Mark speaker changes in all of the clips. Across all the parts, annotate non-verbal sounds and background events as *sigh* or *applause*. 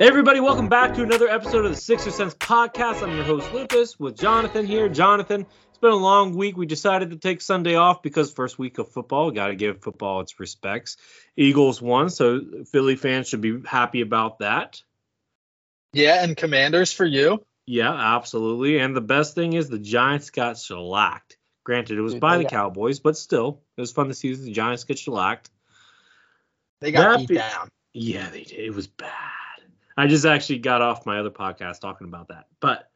Speaker 1: Hey everybody, welcome back to another episode of the Sixer Sense podcast. I'm your host Lucas with Jonathan here. Jonathan, it's been a long week. We decided to take Sunday off because first week of football, got to give football its respects. Eagles won, so Philly fans should be happy about that.
Speaker 2: Yeah, and Commanders for you.
Speaker 1: Yeah, absolutely. And the best thing is the Giants got shellacked. Granted, it was by the Cowboys, but still, it was fun to see the Giants get shellacked.
Speaker 2: They got
Speaker 1: That
Speaker 2: beat
Speaker 1: be-
Speaker 2: down.
Speaker 1: Yeah, they did. It was bad. I just actually got off my other podcast talking about that. But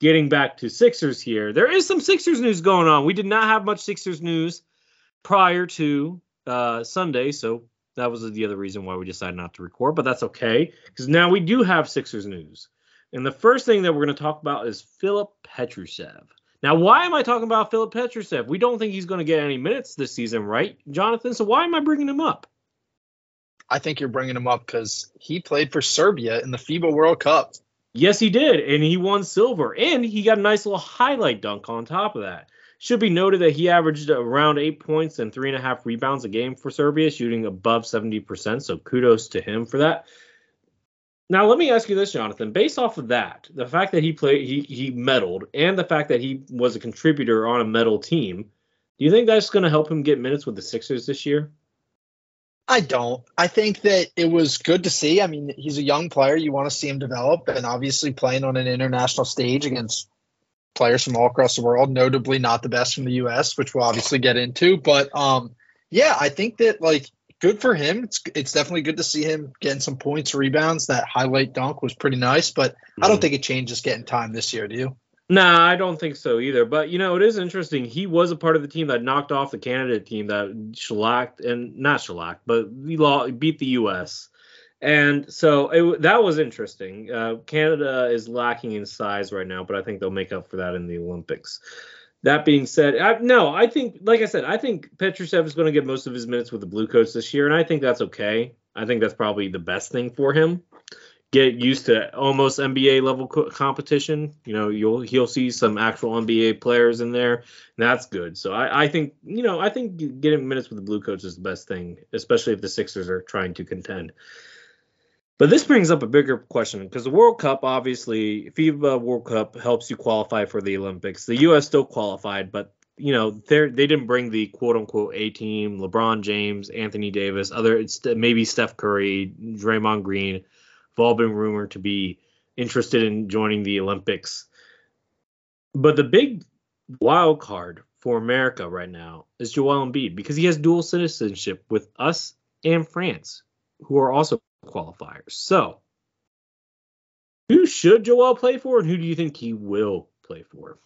Speaker 1: getting back to Sixers here, there is some Sixers news going on. We did not have much Sixers news prior to uh, Sunday, so that was the other reason why we decided not to record. But that's okay because now we do have Sixers news. And the first thing that we're going to talk about is Filip Petrusev. Now, why am I talking about Filip Petrusev? We don't think he's going to get any minutes this season, right, Jonathan? So why am I bringing him up?
Speaker 2: I think you're bringing him up because he played for Serbia in the FIBA World Cup.
Speaker 1: Yes, he did, and he won silver, and he got a nice little highlight dunk on top of that. Should be noted that he averaged around eight points and three and a half rebounds a game for Serbia, shooting above 70%. So kudos to him for that. Now, let me ask you this, Jonathan. Based off of that, the fact that he played, he he medaled, and the fact that he was a contributor on a medal team, do you think that's going to help him get minutes with the Sixers this year?
Speaker 2: I don't. I think that it was good to see. I mean, he's a young player. You want to see him develop, and obviously playing on an international stage against players from all across the world, notably not the best from the U.S., which we'll obviously get into. But um, yeah, I think that like good for him. It's it's definitely good to see him getting some points, rebounds. That highlight dunk was pretty nice, but I don't think it changes getting time this year. Do you?
Speaker 1: Nah, I don't think so either. But you know, it is interesting. He was a part of the team that knocked off the Canada team that shellacked and not shellacked, but we beat the U.S. And so it, that was interesting. Uh, Canada is lacking in size right now, but I think they'll make up for that in the Olympics. That being said, I, no, I think, like I said, I think Petrusev is going to get most of his minutes with the Blue Coats this year, and I think that's okay. I think that's probably the best thing for him get used to almost NBA level co- competition. You know, you'll he'll see some actual NBA players in there, and that's good. So I, I think you know I think getting minutes with the Blue Coats is the best thing, especially if the Sixers are trying to contend. But this brings up a bigger question because the World Cup, obviously, FIBA World Cup helps you qualify for the Olympics. The U.S. still qualified, but you know they they didn't bring the quote unquote A team. LeBron James, Anthony Davis, other maybe Steph Curry, Draymond Green all been rumored to be interested in joining the Olympics. But the big wild card for America right now is Joel Embiid because he has dual citizenship with us and France, who are also qualifiers. So, who should Joel play for, and who do you think he will play for?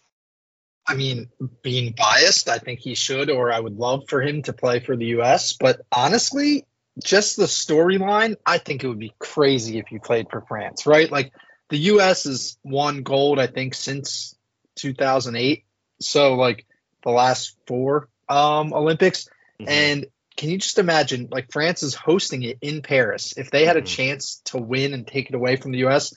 Speaker 2: I mean, being biased, I think he should, or I would love for him to play for the U.S. But honestly, just the storyline, I think it would be crazy if you played for France, right? Like the U.S. has won gold, I think, since 2008. So, like the last four um, Olympics.
Speaker 1: Mhm.
Speaker 2: And can you just imagine, like France is hosting it in Paris? If they had a
Speaker 1: Mhm.
Speaker 2: chance to win and take it away from the U.S.,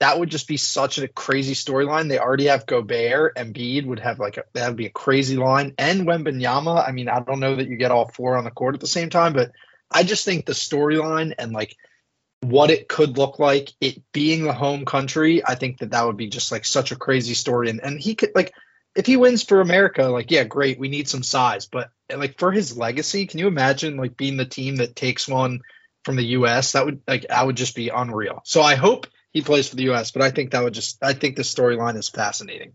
Speaker 2: that would just be such a crazy storyline. They already have Gobert and Bede would have like a, that would be a crazy line. And Wembanyama, I mean, I don't know that you get all four on the court at the same time, but I just think the storyline and like what it could look like, it being the home country, I think that that would be just like such a crazy story. And and he could like if he wins for America, like yeah, great, we need some size, but like for his legacy, can you imagine like being the team that takes one from the U.S. That would like that would just be unreal. So I hope he plays for the U.S. But I think that would just I think the storyline is fascinating.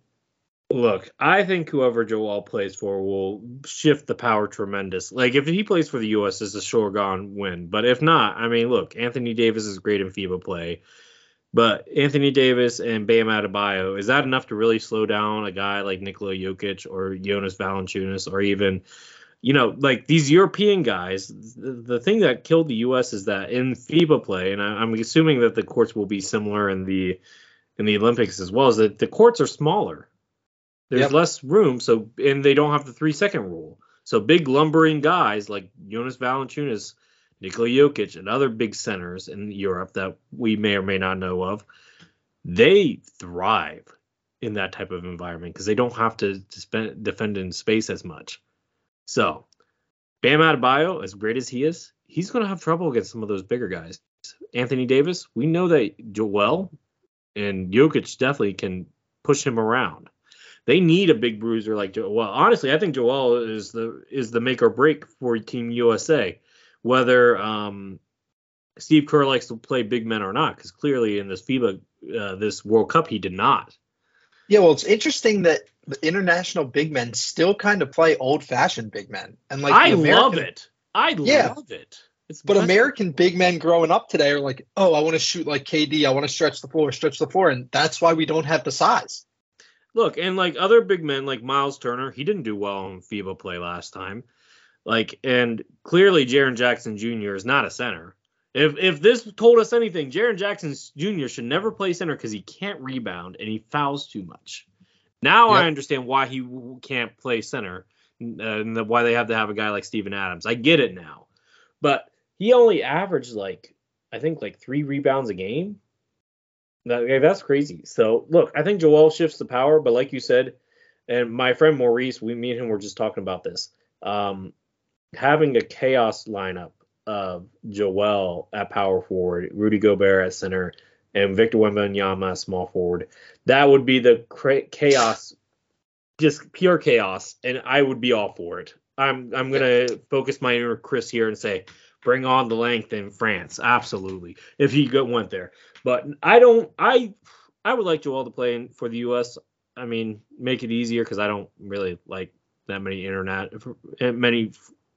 Speaker 1: Look, I think whoever Joel plays for will shift the power tremendous. Like if he plays for the U.S., it's a sure gone win. But if not, I mean, look, Anthony Davis is great in FIBA play, but Anthony Davis and Bam Adebayo is that enough to really slow down a guy like Nikola Jokic or Jonas Valanciunas or even you know, like these European guys, the, the, thing that killed the U.S. is that in FIBA play, and I, am assuming that the courts will be similar in the in the Olympics as well, is that the courts are smaller. There's yep. less room, so and they don't have the three second rule. So big lumbering guys like Jonas Valanciunas, Nikola Jokic, and other big centers in Europe that we may or may not know of, they thrive in that type of environment because they don't have to, spend, defend in space as much. So, Bam Adebayo, as great as he is, he's going to have trouble against some of those bigger guys. Anthony Davis, we know that Joel and Jokic definitely can push him around. They need a big bruiser like Joel. Well, honestly, I think Joel is the is the make or break for Team USA, whether um, Steve Kerr likes to play big men or not, because clearly in this FIBA uh, this World Cup he did not.
Speaker 2: Yeah, well, it's interesting that the international big men still kind of play old fashioned big men. And like
Speaker 1: I American, love it. I yeah, love it.
Speaker 2: It's but American big men growing up today are like, oh, I want to shoot like KD. I want to stretch the floor, stretch the floor, and that's why we don't have the size.
Speaker 1: Look, and like other big men like Miles Turner, he didn't do well in FIBA play last time. Like, and clearly Jaren Jackson Jr. is not a center. If if this told us anything, Jaren Jackson Jr. should never play center because he can't rebound and he fouls too much. Now yep. I understand why he can't play center uh, and why they have to have a guy like Steven Adams. I get it now. But he only averaged like I think like 3 rebounds a game. That, that's crazy. So, look, I think Joel shifts the power, but like you said, and my friend Maurice, we me and him were just talking about this. Um, having a chaos lineup of Joel at power forward, Rudy Gobert at center, and Victor Wembanyama small forward. That would be the cra- chaos, just pure chaos, and I would be all for it. I'm I'm gonna focus my inner Chris here and say, bring on the length in France, absolutely. If he went there, but I don't. I I would like Joel to play in, for the U.S. I mean, make it easier because I don't really like that many internet many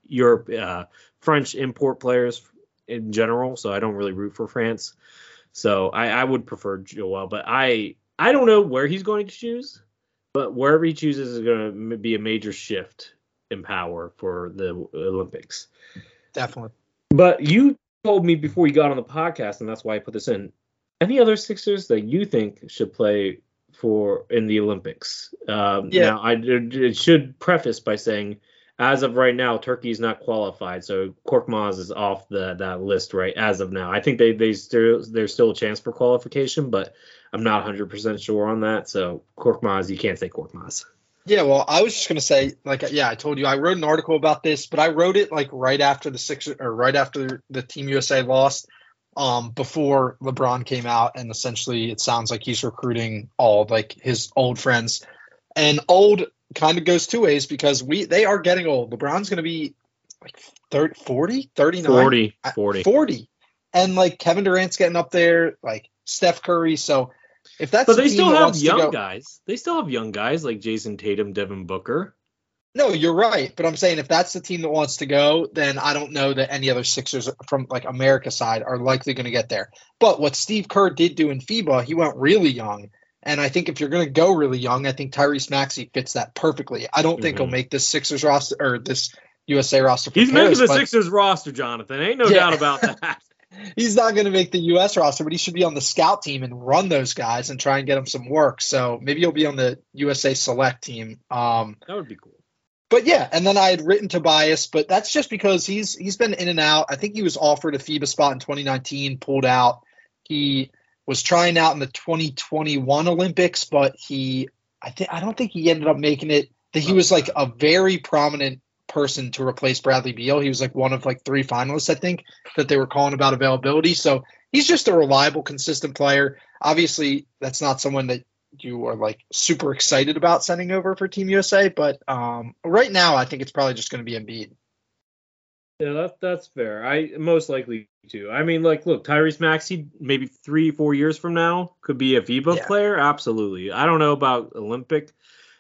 Speaker 1: Europe uh, French import players in general, so I don't really root for France. So I, I would prefer Joel, but I I don't know where he's going to choose, but wherever he chooses is going to be a major shift in power for the Olympics.
Speaker 2: Definitely.
Speaker 1: But you told me before you got on the podcast, and that's why I put this in. Any other Sixers that you think should play for in the Olympics? Um, yeah. Now, I it should preface by saying as of right now, Turkey is not qualified, so Korkmaz is off the that list right as of now. I think they they still there's still a chance for qualification, but I'm not 100 percent sure on that. So Korkmaz, you can't say Korkmaz.
Speaker 2: Yeah, well, I was just gonna say, like, yeah, I told you I wrote an article about this, but I wrote it like right after the six or right after the Team USA lost, um, before LeBron came out, and essentially it sounds like he's recruiting all like his old friends, and old kind of goes two ways because we they are getting old. LeBron's going to be like 30, 40, 39,
Speaker 1: 40, 40.
Speaker 2: 40. And like Kevin Durant's getting up there, like Steph Curry. So if that's
Speaker 1: But they still have young go, guys. They still have young guys like Jayson Tatum, Devin Booker.
Speaker 2: No, you're right. But I'm saying if that's the team that wants to go, then I don't know that any other Sixers from like America side are likely going to get there. But what Steve Kerr did do in FIBA, he went really young and I think if you're going to go really young, I think Tyrese Maxey fits that perfectly. I don't mm-hmm. think he'll mm-hmm. make this Sixers roster or this USA roster.
Speaker 1: He's Paris, making the Sixers roster, Jonathan. Ain't no yeah. doubt about that. *laughs* *laughs*
Speaker 2: He's not going to make the U.S. roster, but he should be on the scout team and run those guys and try and get them some work. So maybe he'll be on the USA select team. Um,
Speaker 1: that would be cool.
Speaker 2: But yeah, and then I had written Tobias, but that's just because he's he's been in and out. I think he was offered a FIBA spot in 2019, pulled out. He was trying out in the 2021 Olympics, but he I think I don't think he ended up making it. That he was like a very prominent person to replace Bradley Beal. He was like one of like three finalists, I think, that they were calling about availability. So he's just a reliable, consistent player. Obviously, that's not someone that you are like super excited about sending over for Team USA, but um, right now I think it's probably just going to be Embiid.
Speaker 1: Yeah, that, that's fair. I most likely to. I mean, like, look, Tyrese Maxey, maybe three, four years from now, could be a FIBA yeah. player. Absolutely. I don't know about Olympic.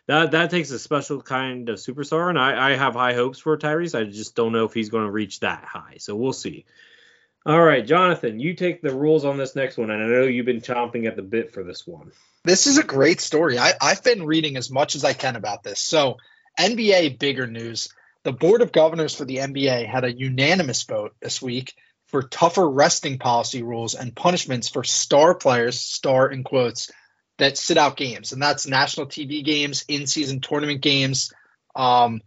Speaker 1: That that takes a special kind of superstar, and I, I have high hopes for Tyrese. I just don't know if he's going to reach that high. So we'll see. All right, Jonathan, you take the rules on this next one, and I know you've been chomping at the bit for this one.
Speaker 2: This is a great story. I, I've been reading as much as I can about this. So, NBA bigger news. The Board of Governors for the NBA had a unanimous vote this week for tougher resting policy rules and punishments for star players, star in quotes, that sit out games. And that's national TV games, in season tournament games. Um,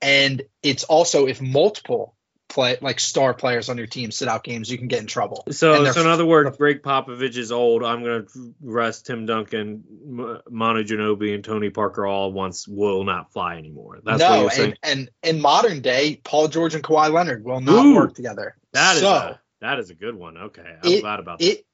Speaker 2: and it's also if multiple play like star players on your team sit out games, you can get in trouble.
Speaker 1: So, so in other words, Gregg Popovich is old. I'm going to rest Tim Duncan, Manu Ginobili, and Tony Parker all once will not fly anymore.
Speaker 2: That's no, what you're saying. And, and in modern day, Paul George and Kawhi Leonard will not Ooh, work together.
Speaker 1: That so, is a, that is a good one. Okay, I'm it, glad about that. It,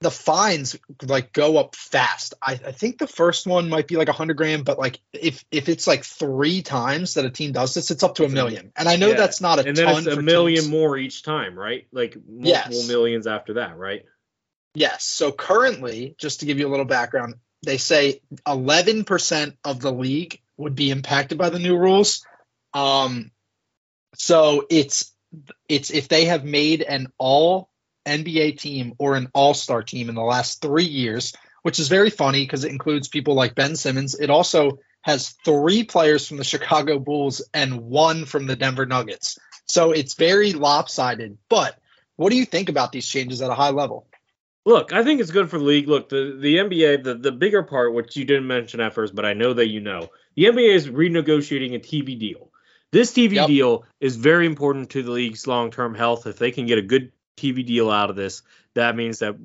Speaker 2: the fines like go up fast. I, I, think the first one might be like a hundred grand, but like if if it's like three times that a team does this, it's up to a million. And I know yeah. that's not a
Speaker 1: and then it's a million teams. more each time, right? Like multiple yes. millions after that, right?
Speaker 2: Yes. So currently, just to give you a little background, they say 11% of the league would be impacted by the new rules. Um, so it's it's if they have made an all NBA team or an all star team in the last three years, which is very funny because it includes people like Ben Simmons. It also has three players from the Chicago Bulls and one from the Denver Nuggets. So it's very lopsided. But what do you think about these changes at a high level?
Speaker 1: Look, I think it's good for the league. Look, the, the NBA, the, the bigger part, which you didn't mention at first, but I know that you know, the NBA is renegotiating a TV deal. This TV yep. deal is very important to the league's long term health. If they can get a good TV deal out of this. That means that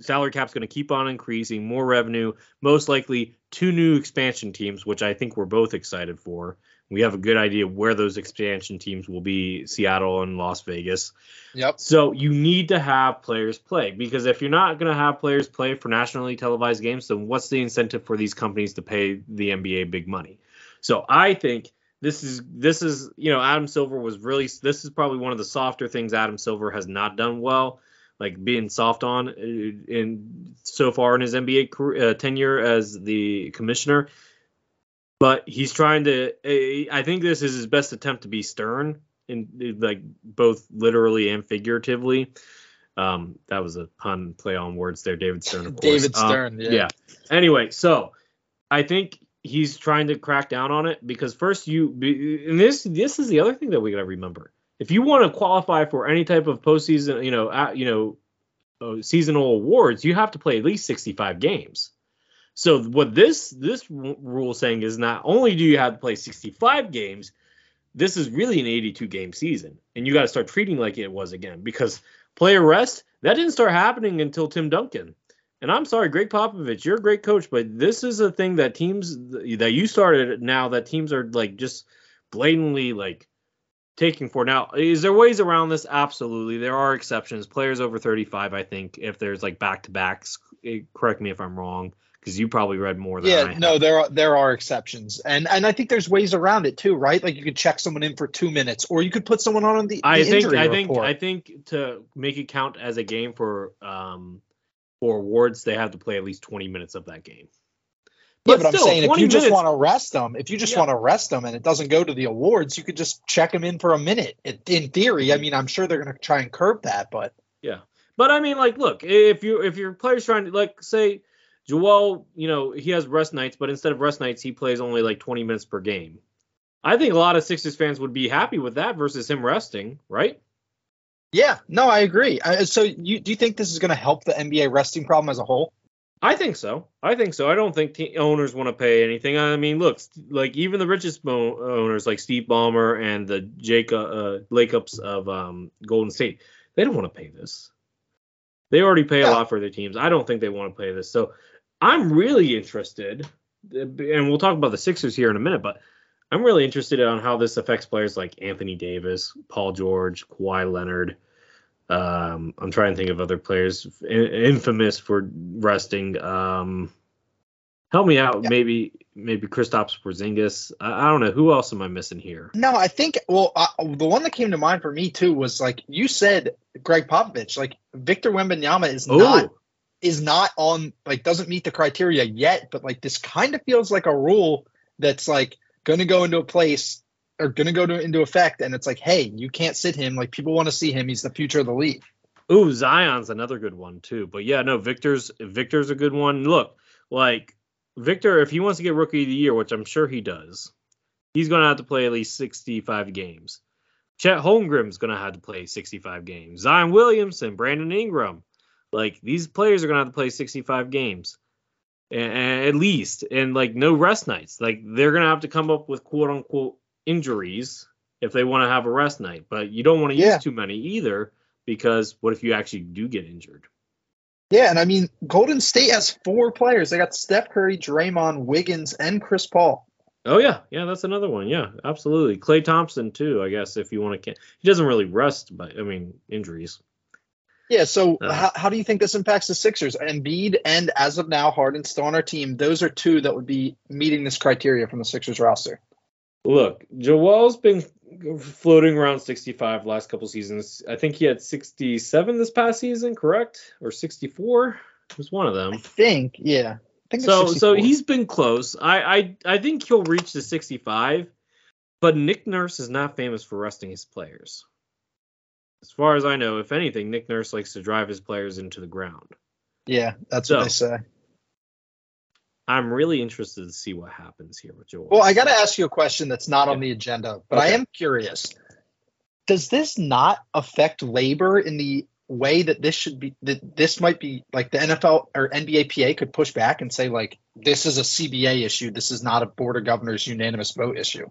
Speaker 1: salary cap's going to keep on increasing, more revenue, most likely two new expansion teams, which I think we're both excited for. We have a good idea where those expansion teams will be Seattle and Las Vegas.
Speaker 2: Yep.
Speaker 1: So you need to have players play because if you're not going to have players play for nationally televised games, then what's the incentive for these companies to pay the NBA big money? So I think this is this is you know Adam Silver was really this is probably one of the softer things Adam Silver has not done well, like being soft on uh, in so far in his NBA career, uh, tenure as the commissioner. But he's trying to. Uh, I think this is his best attempt to be stern in like both literally and figuratively. Um, that was a pun play on words there, David Stern. Of course.
Speaker 2: David Stern. Um, yeah.
Speaker 1: yeah. Anyway, so I think he's trying to crack down on it because first you and this this is the other thing that we got to remember. If you want to qualify for any type of postseason, you know, at, you know, uh, seasonal awards, you have to play at least 65 games. So what this this rule saying is not only do you have to play 65 games, this is really an 82 game season, and you got to start treating like it was again because player rest that didn't start happening until Tim Duncan. And I'm sorry, Gregg Popovich, you're a great coach, but this is a thing that teams that you started now that teams are like just blatantly like taking for. Now, is there ways around this? Absolutely. There are exceptions. Players over 35, I think, if there's like back to backs, eh, correct me if I'm wrong, because you probably read more than
Speaker 2: yeah, no, there are there are exceptions, and and I think there's ways around it too, right? Like you could check someone in for two minutes, or you could put someone on the, the
Speaker 1: I think
Speaker 2: I
Speaker 1: think I think to make it count as a game for um for awards, they have to play at least 20 minutes of that game.
Speaker 2: But yeah, but still, I'm saying if you minutes, just want to rest them, if you just yeah. want to rest them and it doesn't go to the awards, you could just check them in for a minute. In theory, I mm-hmm. mean, I'm sure they're going to try and curb that, but
Speaker 1: yeah. But I mean, like, look, if you if your player's trying to like say Joel, you know, he has rest nights, but instead of rest nights, he plays only like 20 minutes per game. I think a lot of Sixers fans would be happy with that versus him resting, right?
Speaker 2: Yeah, no, I agree. Uh, so, you do you think this is going to help the NBA resting problem as a whole?
Speaker 1: I think so. I think so. I don't think te- owners want to pay anything. I mean, look, like even the richest mo- owners, like Steve Ballmer and the Jacob uh, Lakeups of um, Golden State, they don't want to pay this. They already pay
Speaker 2: Yeah.
Speaker 1: a lot for their teams. I don't think they want to pay this. So I'm really interested, and we'll talk about the Sixers here in a minute, but I'm really interested on how this affects players like Anthony Davis, Paul George, Kawhi Leonard. Um, I'm trying to think of other players infamous for resting. Um, help me out,
Speaker 2: Yeah.
Speaker 1: maybe maybe Kristaps Porzingis. I, I don't know who else am I missing here.
Speaker 2: No, I think well, uh, the one that came to mind for me too was like you said, Gregg Popovich. Like Victor Wembanyama is not
Speaker 1: Oh,
Speaker 2: is not on like doesn't meet the criteria yet, but like this kind of feels like a rule that's like going to go into a place or going to go to, into effect, and it's like, hey, you can't sit him. Like people want to see him. He's the future of the league.
Speaker 1: Ooh, Zion's another good one too. But yeah, no, Victor's Victor's a good one. Look, like Victor, if he wants to get rookie of the year, which I'm sure he does, he's gonna have to play at least 65 games. Chet Holmgren's gonna have to play 65 games. Zion Williamson, Brandon Ingram, like these players are gonna have to play 65 games. At least, and like no rest nights. Like they're gonna have to come up with quote unquote injuries if they want to have a rest night. But you don't want to
Speaker 2: Yeah.
Speaker 1: use too many either because what if you actually do get injured?
Speaker 2: Yeah, and I mean, Golden State has four players. They got Steph Curry, Draymond, Wiggins, and Chris Paul.
Speaker 1: Oh yeah, yeah, that's another one. Yeah, absolutely. Klay Thompson too, I guess if you want to. He doesn't really rest, but I mean injuries.
Speaker 2: Yeah, so
Speaker 1: Uh.
Speaker 2: how, how do you think this impacts the Sixers? Embiid and as of now, Harden still on our team. Those are two that would be meeting this criteria from the Sixers roster.
Speaker 1: Look, Joel's been floating around 65 last couple seasons. I think he had 67 this past season, correct? Or 64? It was one of
Speaker 2: I
Speaker 1: them.
Speaker 2: think, yeah. I think it's
Speaker 1: So so he's been close. I, I I think he'll reach the 65, but Nick Nurse is not famous for resting his players. As far as I know, if anything, Nick Nurse likes to drive his players into the ground.
Speaker 2: yeah, that's
Speaker 1: So-
Speaker 2: what they say.
Speaker 1: I'm really interested to see what happens here with Joel.
Speaker 2: Well, I got to ask you a question that's not on the agenda, but I am curious. Does this not affect labor in the way that this should be? That this might be like the NFL or NBAPA could push back and say like this is a CBA issue. This is not a board of governors unanimous vote issue.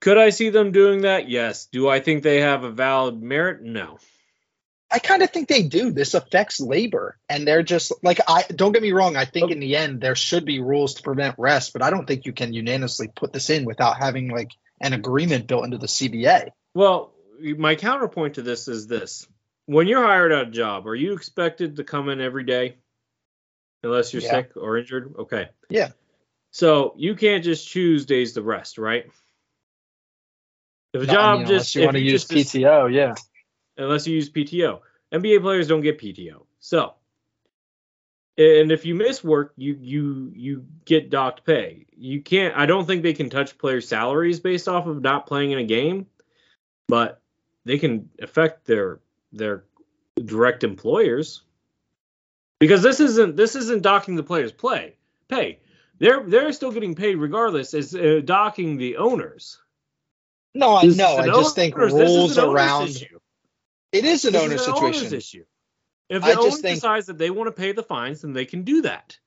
Speaker 1: Could I see them doing that? Yes. Do I think they have a valid merit? No.
Speaker 2: I kind of think they do. This affects labor, and they're just like I. Don't get me wrong. I think oh. in the end there should be rules to prevent rest, but I don't think you can unanimously put this in without having like an agreement built into the CBA.
Speaker 1: Well, my counterpoint to this is this. When you're hired at a job, are you expected to come in every day unless you're
Speaker 2: Yeah.
Speaker 1: sick or injured? Okay.
Speaker 2: Yeah.
Speaker 1: So you can't just choose days to rest, right? If a
Speaker 2: No, I
Speaker 1: job
Speaker 2: mean,
Speaker 1: just
Speaker 2: you want to use
Speaker 1: just-
Speaker 2: PTO, yeah.
Speaker 1: unless you use PTO. NBA players don't get PTO. So, and if you miss work, you you you get docked pay. You can't. I don't think they can touch players' salaries based off of not playing in a game, but they can affect their their direct employers because this isn't this isn't docking the players' play pay. They're they're still getting paid regardless. As uh, docking the owners.
Speaker 2: No, I know. I just think
Speaker 1: owners-
Speaker 2: rules around.
Speaker 1: issue.
Speaker 2: It is an
Speaker 1: This
Speaker 2: owner
Speaker 1: is an
Speaker 2: situation.
Speaker 1: owner's issue. If
Speaker 2: I
Speaker 1: the
Speaker 2: just
Speaker 1: owner
Speaker 2: think-
Speaker 1: decides that they want to pay the fines, then they can do that.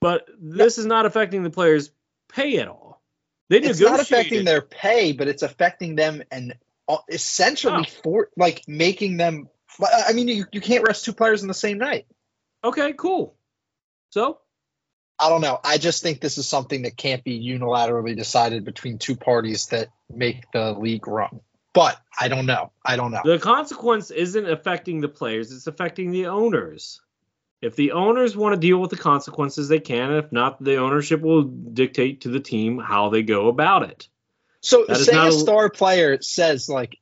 Speaker 1: But this is not affecting the players' pay at all. They
Speaker 2: It's not affecting their pay, but it's affecting them and uh, essentially
Speaker 1: Oh.
Speaker 2: for like making them. I mean, you, you can't rest two players in the same night.
Speaker 1: Okay, cool. So
Speaker 2: I don't know. I just think this is something that can't be unilaterally decided between two parties that make the league run. But I don't know. I don't know.
Speaker 1: The consequence isn't affecting the players; it's affecting the owners. If the owners want to deal with the consequences, they can. If not, the ownership will dictate to the team how they go about it.
Speaker 2: So
Speaker 1: That is
Speaker 2: say a
Speaker 1: a-
Speaker 2: star player says like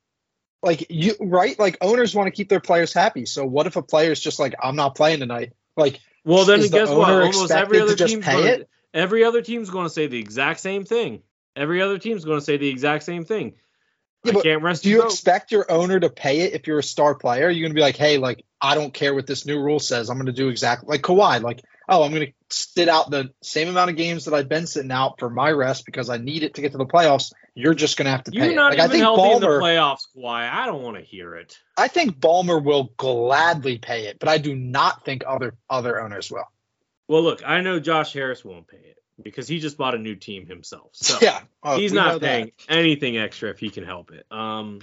Speaker 2: like you right like owners want to keep their players happy. So what if a player's just like I'm not playing tonight? Like
Speaker 1: Well, then
Speaker 2: Is the
Speaker 1: guess what? Almost every other team's gonna,
Speaker 2: it?
Speaker 1: every other team's going to say the exact same thing. Every other team's going to say the exact same thing.
Speaker 2: Yeah,
Speaker 1: I
Speaker 2: but
Speaker 1: can't rest
Speaker 2: do
Speaker 1: you
Speaker 2: expect your owner to pay it if you're a star player? You're you gonna be like, hey, like I don't care what this new rule says. I'm gonna do exactly like Kawhi. Like, oh, I'm gonna sit out the same amount of games that I've been sitting out for my rest because I need it to get to the playoffs. You're just gonna have to pay
Speaker 1: You're
Speaker 2: it.
Speaker 1: not
Speaker 2: Like, I think
Speaker 1: healthy in the playoffs, Kawhi. I don't want to hear it.
Speaker 2: I think Ballmer will gladly pay it, but I do not think other other owners will.
Speaker 1: Well, look, I know Josh Harris won't pay it because he just bought a new team himself. So *laughs*
Speaker 2: yeah, oh,
Speaker 1: he's not
Speaker 2: that.
Speaker 1: paying anything extra if he can help it. Um,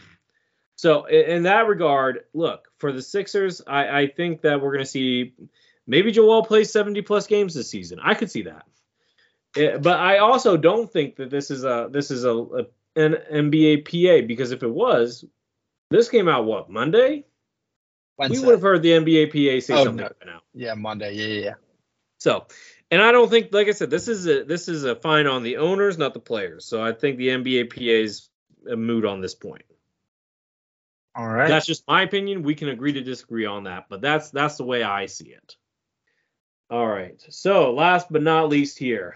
Speaker 1: so in, in that regard, look for the Sixers, I, I think that we're going to see maybe Joel plays 70 plus games this season. I could see that, Eh, but I also don't think that this is a this is a, a an NBA PA because if it was, this came out what Monday?
Speaker 2: Wednesday.
Speaker 1: We would have heard the NBA PA say
Speaker 2: Oh,
Speaker 1: something
Speaker 2: no.
Speaker 1: now.
Speaker 2: Yeah, Monday. Yeah, yeah, yeah.
Speaker 1: So, and I don't think, like I said, this is a this is a fine on the owners, not the players. So I think the NBA PA is a moot on this point.
Speaker 2: All right.
Speaker 1: That's just my opinion. We can agree to disagree on that, but that's that's the way I see it. All right. So last but not least here,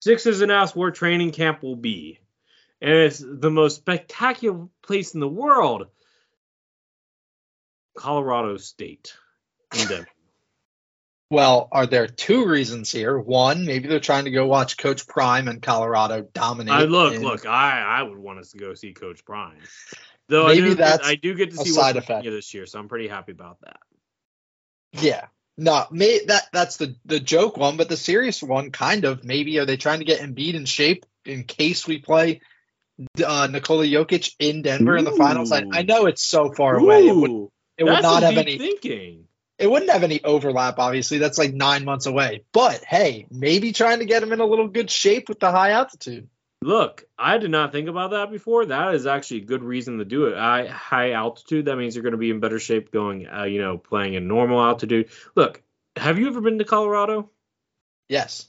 Speaker 1: Sixers announced where training camp will be, and it's the most spectacular place in the world, Colorado State in *laughs*
Speaker 2: Well, are there two reasons here? One, maybe they're trying to go watch Coach Prime and Colorado dominate.
Speaker 1: I look,
Speaker 2: in-
Speaker 1: look, I I would want us to go see Coach Prime. Though
Speaker 2: Maybe
Speaker 1: I do,
Speaker 2: that's
Speaker 1: I do get to see
Speaker 2: side
Speaker 1: West
Speaker 2: effect.
Speaker 1: Virginia this year, so I'm pretty happy about that.
Speaker 2: Yeah. No, may, that that's the the joke one, but the serious one, kind of. Maybe are they trying to get Embiid in shape in case we play uh, Nikola Jokic in Denver in the finals? I, I know it's so far away. It would it would not have any
Speaker 1: thinking.
Speaker 2: it wouldn't have any overlap. Obviously, that's like nine months away. But hey, maybe trying to get him in a little good shape with the high altitude.
Speaker 1: Look, I did not think about that before. That is actually a good reason to do it. I, high altitude, that means you're going to be in better shape going, uh, you know, playing in normal altitude. Look, have you ever been to Colorado?
Speaker 2: Yes.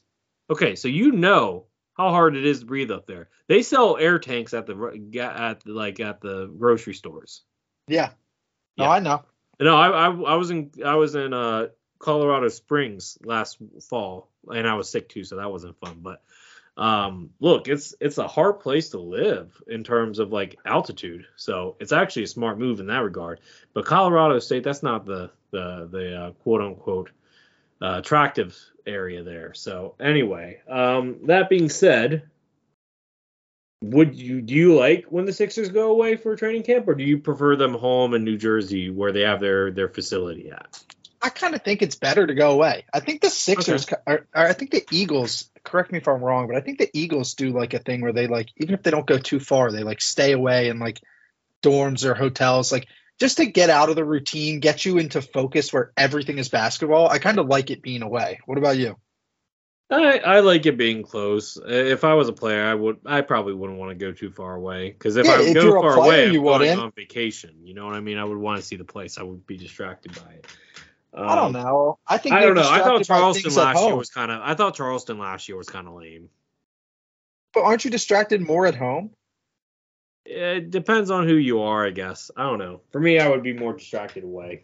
Speaker 1: Okay, so you know how hard it is to breathe up there. They sell air tanks at the at the, like at the grocery stores.
Speaker 2: Yeah. No,
Speaker 1: Yeah.
Speaker 2: I know.
Speaker 1: No, I, I I was in I was in uh Colorado Springs last fall, and I was sick too, so that wasn't fun. But um, look, it's it's a hard place to live in terms of like altitude, so it's actually a smart move in that regard. But Colorado State, that's not the the the uh, quote unquote uh, attractive area there. So anyway, um, that being said. Would you do you like when the Sixers go away for training camp, or do you prefer them home in New Jersey where they have their their facility at?
Speaker 2: I kind of think it's better to go away. I think the Sixers, are, or I think the Eagles. Correct me if I'm wrong, but I think the Eagles do like a thing where they like, even if they don't go too far, they like stay away in like dorms or hotels, like just to get out of the routine, get you into focus where everything is basketball. I kind of like it being away. What about you?
Speaker 1: I, I like it being close. If I was a player, I would I probably wouldn't want to go too far away because if
Speaker 2: Yeah,
Speaker 1: I
Speaker 2: if
Speaker 1: go far
Speaker 2: player,
Speaker 1: away, I'm going on vacation. You know what I mean? I would want to see the place. I would be distracted by it.
Speaker 2: I don't
Speaker 1: Um,
Speaker 2: know. I think
Speaker 1: I don't know. I thought Charleston last year was kind of. I thought Charleston last year was kind of lame.
Speaker 2: But aren't you distracted more at home?
Speaker 1: It depends on who you are, I guess. I don't know. For me, I would be more distracted away.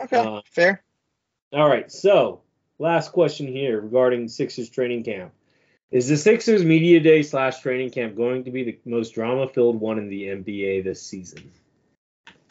Speaker 2: Okay,
Speaker 1: Uh,
Speaker 2: fair.
Speaker 1: All right. So, last question here regarding Sixers training camp. Is the Sixers media day slash training camp going to be the most drama filled one in the NBA this season?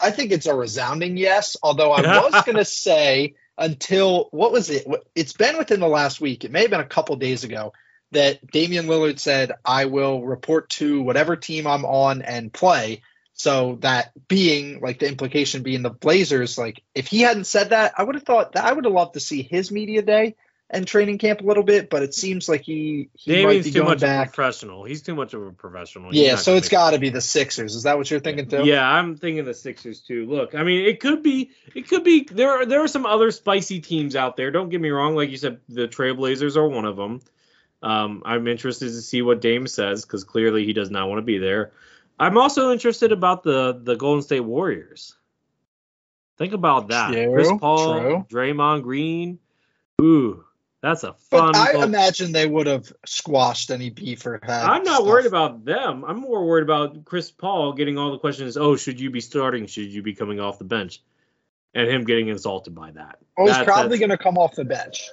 Speaker 2: I think it's a resounding yes. Although I was going to say until what was it? It's been within the last week. It may have been a couple days ago that Damian Lillard said, "I will report to whatever team I'm on and play." So that being like the implication being the Blazers, like if he hadn't said that, I would have thought that I would have loved to see his media day and training camp a little bit. But it seems like he he might be
Speaker 1: too
Speaker 2: going
Speaker 1: much a
Speaker 2: back.
Speaker 1: professional. He's too much of a professional. He's
Speaker 2: Yeah, so it's got to be the Sixers. Is that what you're thinking too?
Speaker 1: Yeah, I'm thinking the Sixers too. Look, I mean, it could be, it could be. There are there are some other spicy teams out there. Don't get me wrong. Like you said, the Trailblazers are one of them. Um, I'm interested to see what Dame says because clearly he does not want to be there. I'm also interested about the the Golden State Warriors. Think about that.
Speaker 2: True,
Speaker 1: Chris Paul,
Speaker 2: true.
Speaker 1: Draymond Green. Ooh, that's a fun.
Speaker 2: But I
Speaker 1: little-
Speaker 2: imagine they would have squashed any beef or had.
Speaker 1: I'm not
Speaker 2: stuff.
Speaker 1: worried about them. I'm more worried about Chris Paul getting all the questions. Oh, should you be starting? Should you be coming off the bench? And him getting insulted by that.
Speaker 2: Oh, he's
Speaker 1: That-
Speaker 2: probably going to come off the bench.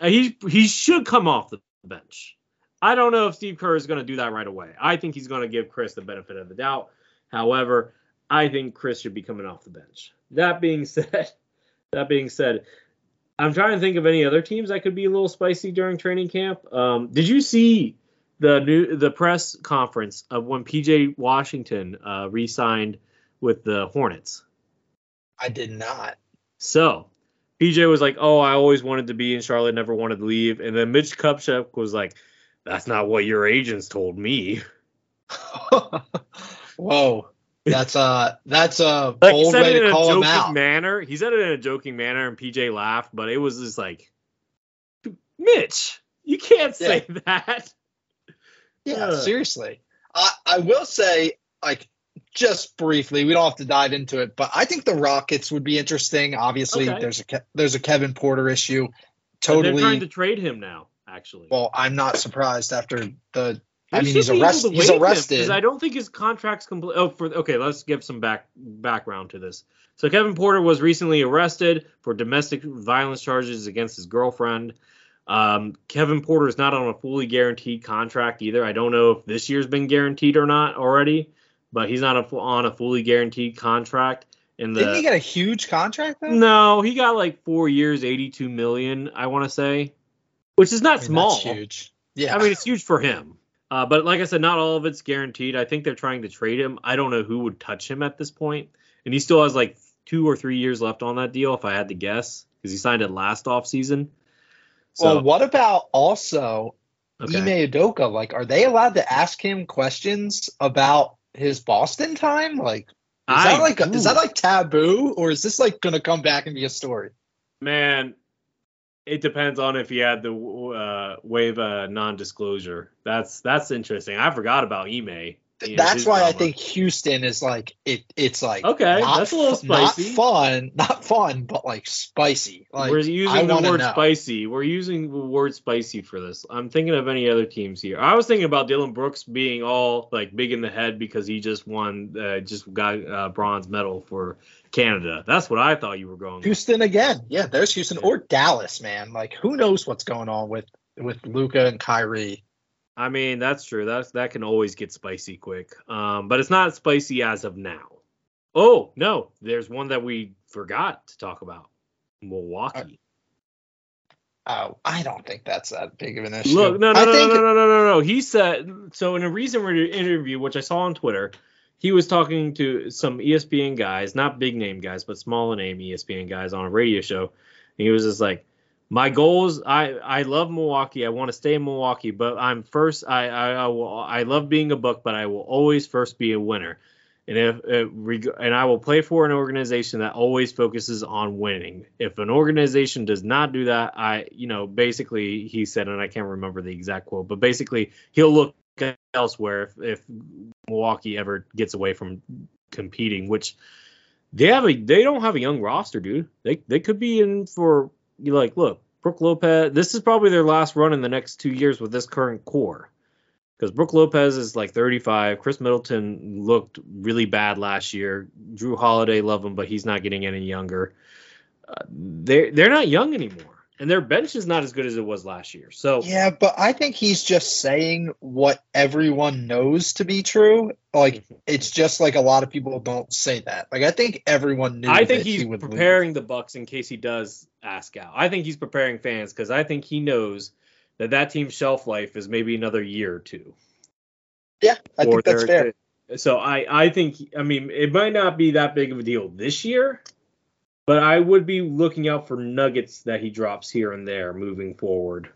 Speaker 1: Uh, he he should come off the bench. I don't know if Steve Kerr is going to do that right away. I think he's going to give Chris the benefit of the doubt. However, I think Chris should be coming off the bench. That being *laughs* said, that being said, I'm trying to think of any other teams that could be a little spicy during training camp. Um, did you see the new the press conference of when PJ Washington uh, re-signed with the Hornets?
Speaker 2: I did not.
Speaker 1: So PJ was like, "Oh, I always wanted to be in Charlotte, never wanted to leave." And then Mitch Kupchak was like, "That's not what your agents told me." *laughs*
Speaker 2: Whoa, that's a that's a
Speaker 1: Like
Speaker 2: bold way to
Speaker 1: a
Speaker 2: call him
Speaker 1: joking
Speaker 2: out.
Speaker 1: manner. He said it in a joking manner, and PJ laughed, but it was just like, Mitch, you can't say that.
Speaker 2: Yeah,
Speaker 1: Uh.
Speaker 2: seriously. I I will say like just briefly, we don't have to dive into it, but I think the Rockets would be interesting. Obviously,
Speaker 1: Okay.
Speaker 2: there's a there's a Kevin Porter issue.
Speaker 1: But They're
Speaker 2: Totally.
Speaker 1: trying to trade him now. Actually,
Speaker 2: well, I'm not surprised after the I mean, he's
Speaker 1: be
Speaker 2: arrest- he's
Speaker 1: waive him, I don't think his contract's complete. Oh, for okay, let's give some back background to this. So Kevin Porter was recently arrested for domestic violence charges against his girlfriend. Um, Kevin Porter is not on a fully guaranteed contract either. I don't know if this year's been guaranteed or not already, but he's not a, on a fully guaranteed contract. And the
Speaker 2: didn't he get a huge contract though?
Speaker 1: no, he got like four years, eighty-two million. I want to say, which is not
Speaker 2: I mean,
Speaker 1: small.
Speaker 2: That's huge. Yeah.
Speaker 1: I mean, it's huge for him. Uh, but like I said, not all of it's guaranteed. I think they're trying to trade him. I don't know who would touch him at this point. And he still has like two or three years left on that deal, if I had to guess, because he signed it last offseason. So,
Speaker 2: well, what about also
Speaker 1: okay.
Speaker 2: Ime Udoka? Like, are they allowed to ask him questions about his Boston time? Like, is
Speaker 1: I-
Speaker 2: that like is that like taboo, or is this like gonna come back and be a story?
Speaker 1: Man, it depends on if he had the uh, waive non-disclosure. That's that's interesting. I forgot about Ime.
Speaker 2: That's why I think Houston is like it. It's like
Speaker 1: Okay,
Speaker 2: not
Speaker 1: that's a little
Speaker 2: fu- not
Speaker 1: spicy.
Speaker 2: fun, not fun, but like spicy. Like
Speaker 1: we're
Speaker 2: I
Speaker 1: using the word
Speaker 2: know.
Speaker 1: spicy. We're using the word spicy for this. I'm thinking of any other teams here. I was thinking about Dillon Brooks being all like big in the head because he just won, uh, just got uh, bronze medal for Canada. That's what I thought you were going. with.
Speaker 2: Houston again. Yeah, there's Houston or Dallas, man. Like who knows what's going on with with Luka and Kyrie.
Speaker 1: I mean, that's true. That's that can always get spicy quick. Um, but it's not spicy as of now. Oh no, there's one that we forgot to talk about. Milwaukee.
Speaker 2: Oh, I don't think that's that big of an issue.
Speaker 1: Look, no, no,
Speaker 2: I
Speaker 1: no,
Speaker 2: think
Speaker 1: no, no, no, no, no. He said so in a recent re- interview, which I saw on Twitter. He was talking to some ESPN guys, not big name guys, but smaller name ESPN guys on a radio show. And he was just like, "My goals, I I love Milwaukee. I want to stay in Milwaukee, but I'm first. I I I, will, I love being a Buck, but I will always first be a winner. And if, if and I will play for an organization that always focuses on winning. If an organization does not do that, I, you know, basically he said, and I can't remember the exact quote, but basically he'll look elsewhere if, if Milwaukee ever gets away from competing, which they have a they don't have a young roster, dude. They they could be in for you like look, Brook Lopez. This is probably their last run in the next two years with this current core. Because Brook Lopez is like 35. Khris Middleton looked really bad last year. Jrue Holiday, love him, but he's not getting any younger. Uh, they're they're not young anymore, and their bench is not as good as it was last year. So
Speaker 2: Yeah, but I think he's just saying what everyone knows to be true. Like mhm. it's just like a lot of people don't say that. Like I think everyone knew.
Speaker 1: I think he's
Speaker 2: he leave.
Speaker 1: preparing the Bucks in case he does ask out. I think he's preparing fans because I think he knows that that team's shelf life is maybe another year or two.
Speaker 2: Yeah, I
Speaker 1: or
Speaker 2: think that's fair.
Speaker 1: So I I think I mean it might not be that big of a deal this year, but I would be looking out for nuggets that he drops here and there moving forward.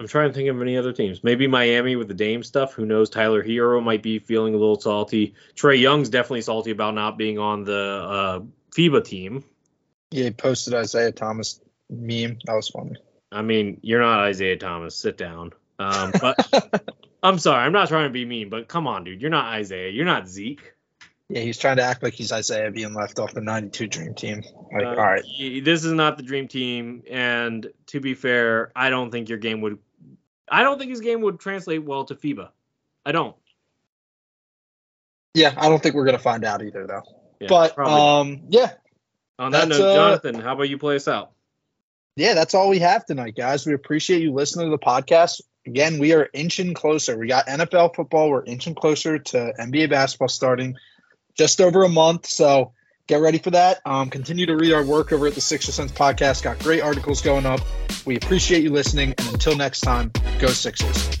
Speaker 1: I'm trying to think of any other teams. Maybe Miami with the Dame stuff. Who knows? Tyler Herro might be feeling a little salty. Trae Young's definitely salty about not being on the uh, FIBA team.
Speaker 2: Yeah, he posted Isiah Thomas meme. That was funny.
Speaker 1: I mean, you're not Isiah Thomas. Sit down. Um, but *laughs* I'm sorry, I'm not trying to be mean, but come on, dude. You're not Isiah. You're not Zeke.
Speaker 2: Yeah, he's trying to act like he's Isiah being left off the 92 Dream Team. Like,
Speaker 1: Uh,
Speaker 2: all right.
Speaker 1: This is not the dream team, and to be fair, I don't think your game would. I don't think his game would translate well to FIBA. I don't.
Speaker 2: Yeah, I don't think we're gonna find out either, though.
Speaker 1: Yeah,
Speaker 2: but
Speaker 1: probably.
Speaker 2: um, yeah,
Speaker 1: on that note,
Speaker 2: uh,
Speaker 1: Jonathan, how about you play us out?
Speaker 2: yeah, that's all we have tonight, guys. We appreciate you listening to the podcast. Again, we are inching closer. We got NFL football. We're inching closer to NBA basketball starting just over a month. So get ready for that. Um, continue to read our work over at the Sixer Sense podcast. Got great articles going up. We appreciate you listening. And until next time, go Sixers.